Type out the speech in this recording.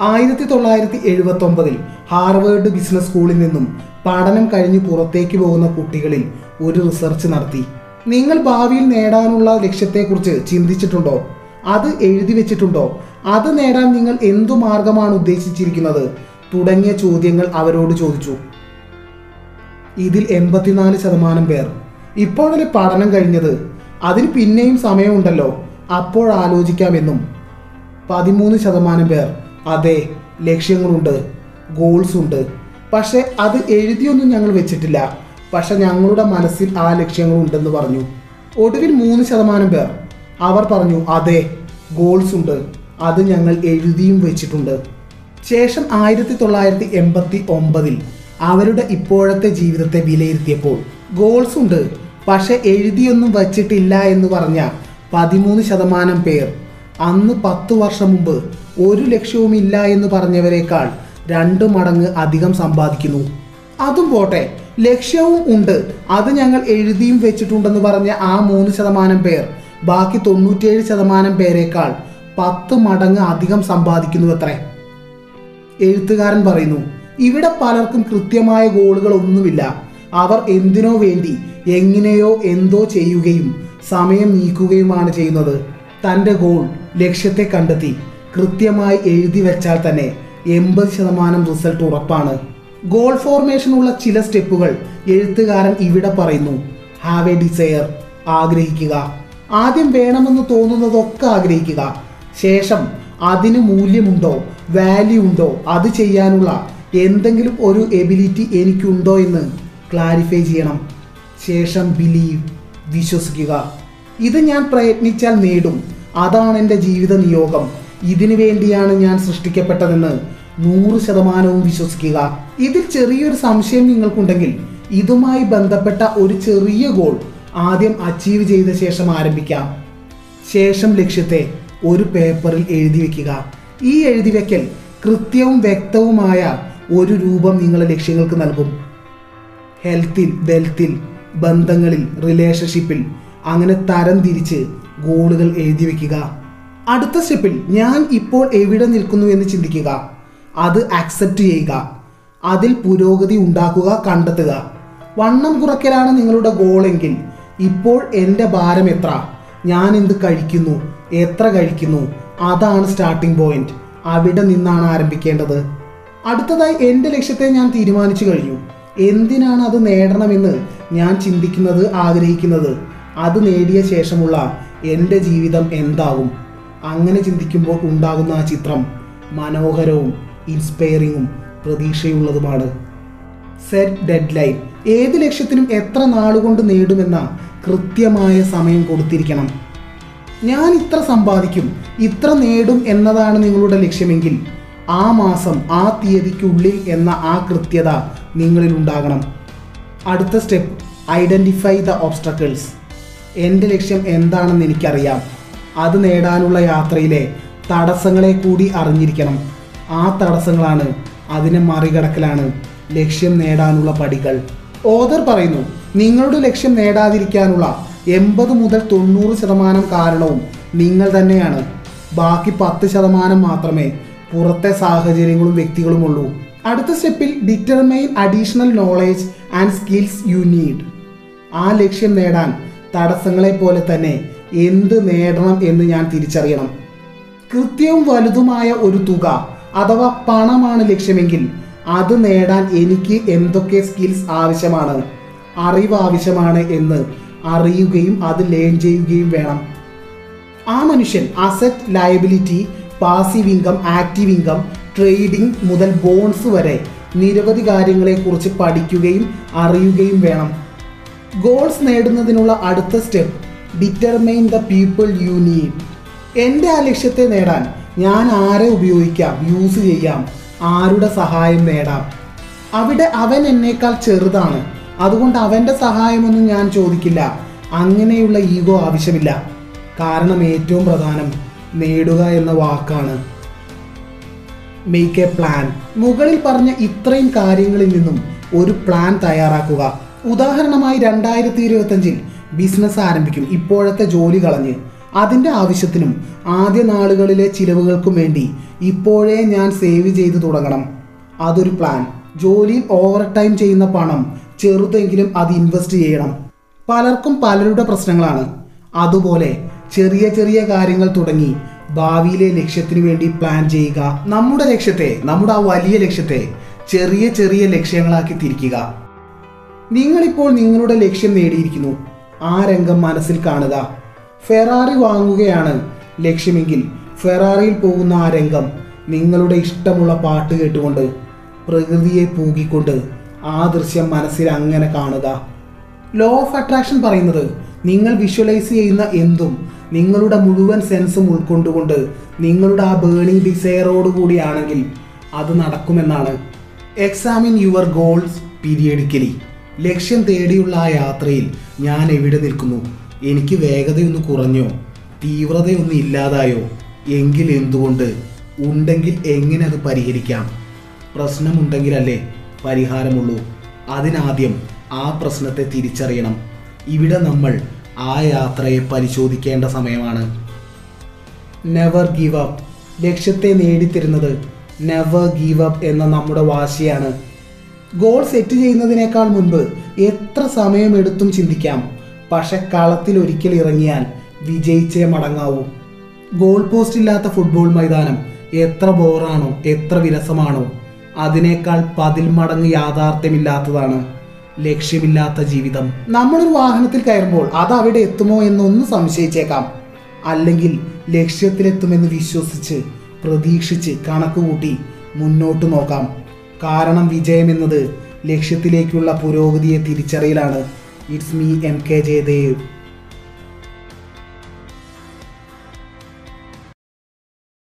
ആയിരത്തി തൊള്ളായിരത്തി എഴുപത്തി ഒമ്പതിൽ ഹാർവേർഡ് ബിസിനസ് സ്കൂളിൽ നിന്നും പഠനം കഴിഞ്ഞ് പുറത്തേക്ക് പോകുന്ന കുട്ടികളിൽ ഒരു റിസർച്ച് നടത്തി. നിങ്ങൾ ഭാവിയിൽ നേടാനുള്ള ലക്ഷ്യത്തെക്കുറിച്ച് ചിന്തിച്ചിട്ടുണ്ടോ? അത് എഴുതി വെച്ചിട്ടുണ്ടോ? അത് നേടാൻ നിങ്ങൾ എന്തു മാർഗമാണ് ഉദ്ദേശിച്ചിരിക്കുന്നത്? തുടങ്ങിയ ചോദ്യങ്ങൾ അവരോട് ചോദിച്ചു. ഇതിൽ എൺപത്തിനാല് ശതമാനം പേർ. ഇപ്പോഴല്ലേ പഠനം കഴിഞ്ഞത്. അതിന് പിന്നെയും സമയമുണ്ടല്ലോ. അപ്പോഴാലോചിക്കാമെന്നും പതിമൂന്ന് ശതമാനം പേർ. അതെ ലക്ഷ്യങ്ങളുണ്ട് ഗോൾസ് ഉണ്ട്. പക്ഷെ അത് എഴുതിയൊന്നും ഞങ്ങൾ വെച്ചിട്ടില്ല. പക്ഷെ ഞങ്ങളുടെ മനസ്സിൽ ആ ലക്ഷ്യങ്ങളുണ്ടെന്ന് പറഞ്ഞു. ഒടുവിൽ മൂന്ന് ശതമാനം പേർ അവർ പറഞ്ഞു അതെ ഗോൾസ് ഉണ്ട്. അത് ഞങ്ങൾ എഴുതിയും വെച്ചിട്ടുണ്ട്. ശേഷം ആയിരത്തി തൊള്ളായിരത്തി എൺപത്തി ഒമ്പതിൽ അവരുടെ ഇപ്പോഴത്തെ ജീവിതത്തെ വിലയിരുത്തിയപ്പോൾ ഗോൾസ് ഉണ്ട് പക്ഷെ എഴുതിയൊന്നും വച്ചിട്ടില്ല എന്ന് പറഞ്ഞ പതിമൂന്ന് ശതമാനം പേർ അന്ന് പത്ത് വർഷം മുമ്പ് ഒരു ലക്ഷ്യവുമില്ല എന്ന് പറഞ്ഞവരെക്കാൾ രണ്ട് മടങ്ങ് അധികം സമ്പാദിക്കുന്നു. അതും പോട്ടെ ലക്ഷ്യവും ഉണ്ട്. അത് ഞങ്ങൾ എഴുതിയും വെച്ചിട്ടുണ്ടെന്ന് പറഞ്ഞ ആ മൂന്ന് ശതമാനം പേർ ബാക്കി തൊണ്ണൂറ്റിയേഴ് ശതമാനം പേരെക്കാൾ പത്ത് മടങ്ങ് അധികം സമ്പാദിക്കുന്നു അത്രേ എഴുത്തുകാരൻ പറയുന്നു ഇവിടെ പലർക്കും കൃത്യമായ ഗോളുകൾ ഒന്നുമില്ല. അവർ എന്തിനോ വേണ്ടി എങ്ങനെയോ എന്തോ ചെയ്യുകയും സമയം നീക്കുകയുമാണ് ചെയ്യുന്നത്. തന്റെ ഗോൾ ലക്ഷ്യത്തെ കണ്ടെത്തി. കൃത്യമായി എഴുതി വെച്ചാൽ തന്നെ എൺപത് ശതമാനം റിസൾട്ട് ഉറപ്പാണ്. ഗോൾ ഫോർമേഷനുള്ള ചില സ്റ്റെപ്പുകൾ എഴുത്തുകാരൻ ഇവിടെ പറയുന്നു. ഹാവ് എ ഡിസയർ ആഗ്രഹിക്കുക. ആദ്യം വേണമെന്ന് തോന്നുന്നതൊക്കെ ആഗ്രഹിക്കുക. ശേഷം അതിന് മൂല്യമുണ്ടോ വാല്യൂ ഉണ്ടോ അത് ചെയ്യാനുള്ള എന്തെങ്കിലും ഒരു എബിലിറ്റി എനിക്കുണ്ടോ എന്ന് ക്ലാരിഫൈ ചെയ്യണം. ശേഷം ബിലീവ് വിശ്വസിക്കുക. ഇത് ഞാൻ പ്രയത്നിച്ചാൽ നേടും. അതാണ് എന്റെ ജീവിത നിയോഗം. ഇതിനു വേണ്ടിയാണ് ഞാൻ സൃഷ്ടിക്കപ്പെട്ടതെന്ന് നൂറ് ശതമാനവും വിശ്വസിക്കുക. ഇതിൽ ചെറിയൊരു സംശയം നിങ്ങൾക്കുണ്ടെങ്കിൽ ഇതുമായി ബന്ധപ്പെട്ട ഒരു ചെറിയ ഗോൾ ആദ്യം അച്ചീവ് ചെയ്ത ശേഷം ആരംഭിക്കാം. ശേഷം ലക്ഷ്യത്തെ ഒരു പേപ്പറിൽ എഴുതി വെക്കുക. ഈ എഴുതി വെക്കൽ കൃത്യവും വ്യക്തവുമായ ഒരു രൂപം നിങ്ങളെ ലക്ഷ്യങ്ങൾക്ക് നൽകും. ഹെൽത്തിൽ വെൽത്തിൽ ബന്ധങ്ങളിൽ റിലേഷൻഷിപ്പിൽ അങ്ങനെ തരം തിരിച്ച് ഗോളുകൾ എഴുതി വെക്കുക. അടുത്ത സ്റ്റെപ്പിൽ ഞാൻ ഇപ്പോൾ എവിടെ നിൽക്കുന്നു എന്ന് ചിന്തിക്കുക. അത് ആക്സെപ്റ്റ് ചെയ്യുക. അതിൽ പുരോഗതി ഉണ്ടാക്കുക കണ്ടെത്തുക. വണ്ണം കുറയ്ക്കലാണ് നിങ്ങളുടെ ഗോളെങ്കിൽ ഇപ്പോൾ എന്റെ ഭാരം എത്ര? ഞാൻ എന്ത് കഴിക്കുന്നു? എത്ര കഴിക്കുന്നു? അതാണ് സ്റ്റാർട്ടിംഗ് പോയിന്റ് അവിടെ നിന്നാണ് ആരംഭിക്കേണ്ടത്. അടുത്തതായി എന്റെ ലക്ഷ്യത്തെ ഞാൻ തീരുമാനിച്ചു കഴിഞ്ഞു. എന്തിനാണ് അത് നേടണമെന്ന് ഞാൻ ചിന്തിക്കുന്നത് ആഗ്രഹിക്കുന്നത്? അത് നേടിയ ശേഷമുള്ള എന്റെ ജീവിതം എന്താവും? അങ്ങനെ ചിന്തിക്കുമ്പോൾ ഉണ്ടാകുന്ന ആ ചിത്രം മനോഹരവും ഇൻസ്പയറിങ്ങും പ്രതീക്ഷയുള്ളതുമാണ്. സെറ്റ് ഡെഡ് ലൈൻ ഏത് ലക്ഷ്യത്തിനും എത്ര നാളുകൊണ്ട് നേടുമെന്ന കൃത്യമായ സമയം കൊടുത്തിരിക്കണം. ഞാൻ ഇത്ര സമ്പാദിക്കും ഇത്ര നേടും എന്നതാണ് നിങ്ങളുടെ ലക്ഷ്യമെങ്കിൽ ആ മാസം ആ തീയതിക്കുള്ളിൽ എന്ന ആ കൃത്യത നിങ്ങളിൽ ഉണ്ടാകണം. അടുത്ത സ്റ്റെപ്പ് ഐഡന്റിഫൈ ദ ഓബ്സ്റ്റക്കിൾസ് എന്റെ ലക്ഷ്യം എന്താണെന്ന് എനിക്കറിയാം. അത് നേടാനുള്ള യാത്രയിലെ തടസ്സങ്ങളെ കൂടി അറിഞ്ഞിരിക്കണം. ആ തടസ്സങ്ങളാണ് അതിനെ മറികടക്കലാണ് ലക്ഷ്യം നേടാനുള്ള പടികൾ. ഓദർ പറയുന്നു നിങ്ങളുടെ ലക്ഷ്യം നേടാതിരിക്കാനുള്ള എൺപത് മുതൽ തൊണ്ണൂറ് ശതമാനം കാരണവും നിങ്ങൾ തന്നെയാണ്. ബാക്കി പത്ത് ശതമാനം മാത്രമേ പുറത്തെ സാഹചര്യങ്ങളും വ്യക്തികളും ഉള്ളൂ. അടുത്ത സ്റ്റെപ്പിൽ determine additional knowledge and skills you need ആ ലക്ഷ്യം നേടാൻ തടസ്സങ്ങളെ പോലെ തന്നെ എന്ത് നേടണം എന്ന് ഞാൻ തിരിച്ചറിയണം. കൃത്യവും വലുതുമായ ഒരു തുക അഥവാ പണമാണ് ലക്ഷ്യമെങ്കിൽ അത് നേടാൻ എനിക്ക് എന്തൊക്കെ സ്കിൽസ് ആവശ്യമാണ് അറിവ് ആവശ്യമാണ് എന്ന് അറിയുകയും അത് ലേൺ ചെയ്യുകയും വേണം. ആ മനുഷ്യൻ asset liability passive income active income trading മുതൽ ബോൺസ് വരെ നിരവധി കാര്യങ്ങളെക്കുറിച്ച് പഠിക്കുകയും അറിയുകയും വേണം. ഗോൾസ് നേടുന്നതിനുള്ള അടുത്ത step determine the people you need എന്റെ ആ ലക്ഷ്യത്തെ നേടാൻ ഞാൻ ആരെ ഉപയോഗിക്കാം? യൂസ് ചെയ്യാം. ആരുടെ സഹായം നേടാം? അവിടെ അവൻ എന്നേക്കാൾ ചെറുതാണ്. അതുകൊണ്ട് അവന്റെ സഹായമൊന്നും ഞാൻ ചോദിക്കില്ല. അങ്ങനെയുള്ള ഈഗോ ആവശ്യമില്ല. കാരണം ഏറ്റവും പ്രധാനം നേടുക എന്ന വാക്കാണ്. മേക്ക് എ പ്ലാൻ മുകളിൽ പറഞ്ഞ ഇത്രയും കാര്യങ്ങളിൽ നിന്നും ഒരു പ്ലാൻ തയ്യാറാക്കുക. ഉദാഹരണമായി രണ്ടായിരത്തി ഇരുപത്തഞ്ചിൽ ബിസിനസ് ആരംഭിക്കും. ഇപ്പോഴത്തെ ജോലി കളഞ്ഞ്. അതിന്റെ ആവശ്യത്തിനും ആദ്യ നാളുകളിലെ ചിലവുകൾക്കും വേണ്ടി ഇപ്പോഴേ ഞാൻ സേവ് ചെയ്ത് തുടങ്ങണം. അതൊരു പ്ലാൻ ജോലിയിൽ ഓവർ ടൈം ചെയ്യുന്ന പണം ചെറുതെങ്കിലും അത് ഇൻവെസ്റ്റ് ചെയ്യണം. പലർക്കും പലരുടെ പ്രശ്നങ്ങളാണ്. അതുപോലെ ചെറിയ ചെറിയ കാര്യങ്ങൾ തുടങ്ങി ഭാവിയിലെ ലക്ഷ്യത്തിനു വേണ്ടി പ്ലാൻ ചെയ്യുക. നമ്മുടെ ലക്ഷ്യത്തെ നമ്മുടെ ആ വലിയ ലക്ഷ്യത്തെ ചെറിയ ചെറിയ ലക്ഷ്യങ്ങളാക്കി തിരിക്കുക. നിങ്ങളിപ്പോൾ നിങ്ങളുടെ ലക്ഷ്യം നേടിയിരിക്കുന്നു. ആ രംഗം മനസ്സിൽ കാണുക. ഫെറാറി വാങ്ങുകയാണ് ലക്ഷ്യമെങ്കിൽ ഫെറാറിയിൽ പോകുന്ന ആ രംഗം നിങ്ങളുടെ ഇഷ്ടമുള്ള പാട്ട് കേട്ടുകൊണ്ട് പ്രകൃതിയെ പൂകിക്കൊണ്ട് ആ ദൃശ്യം മനസ്സിൽ അങ്ങനെ കാണുക. ലോ ഓഫ് അട്രാക്ഷൻ പറയുന്നത് നിങ്ങൾ വിഷ്വലൈസ് ചെയ്യുന്ന എന്തും നിങ്ങളുടെ മുഴുവൻ സെൻസും ഉൾക്കൊണ്ടുകൊണ്ട് നിങ്ങളുടെ ആ ബേണിംഗ് ഡിസയറോട് കൂടിയാണെങ്കിൽ അത് നടക്കുമെന്നാണ്. എക്സാമിൻ യുവർ ഗോൾസ് പീരിയഡിക്കലി ലക്ഷ്യം തേടിയുള്ള ആ യാത്രയിൽ ഞാൻ എവിടെ നിൽക്കുന്നു? എനിക്ക് വേഗതയൊന്ന് കുറഞ്ഞോ? തീവ്രതയൊന്നും ഇല്ലാതായോ? എങ്കിൽ എന്തുകൊണ്ട്? ഉണ്ടെങ്കിൽ എങ്ങനെ അത് പരിഹരിക്കാം? പ്രശ്നമുണ്ടെങ്കിലല്ലേ പരിഹാരമുള്ളൂ. അതിനാദ്യം ആ പ്രശ്നത്തെ തിരിച്ചറിയണം. ഇവിടെ നമ്മൾ ആ യാത്രയെ പരിശോധിക്കേണ്ട സമയമാണ്. നെവർ ഗീവ് അപ്പ് ലക്ഷ്യത്തെ നേടിത്തരുന്നത് നെവർ ഗീവ് അപ്പ് എന്ന നമ്മുടെ വാശിയാണ്. ഗോൾ സെറ്റ് ചെയ്യുന്നതിനേക്കാൾ മുൻപ് എത്ര സമയമെടുത്തും ചിന്തിക്കാം. പക്ഷെ കളത്തിൽ ഒരിക്കൽ ഇറങ്ങിയാൽ വിജയിച്ചേ മടങ്ങാവൂ. ഗോൾ പോസ്റ്റ് ഇല്ലാത്ത ഫുട്ബോൾ മൈതാനം എത്ര ബോറാണോ എത്ര വിരസമാണോ അതിനേക്കാൾ പതിൽ മടങ്ങ് യാഥാർത്ഥ്യമില്ലാത്തതാണ് ലക്ഷ്യമില്ലാത്ത ജീവിതം. നമ്മളൊരു വാഹനത്തിൽ കയറുമ്പോൾ അത് അവിടെ എത്തുമോ എന്നൊന്ന് സംശയിച്ചേക്കാം. അല്ലെങ്കിൽ ലക്ഷ്യത്തിലെത്തുമെന്ന് വിശ്വസിച്ച് പ്രതീക്ഷിച്ച് കണക്കുകൂട്ടി മുന്നോട്ട് നോക്കാം. കാരണം വിജയം എന്നത് ലക്ഷ്യത്തിലേക്കുള്ള പുരോഗതിയെ തിരിച്ചറിയലാണ്. It's me M K Jayadev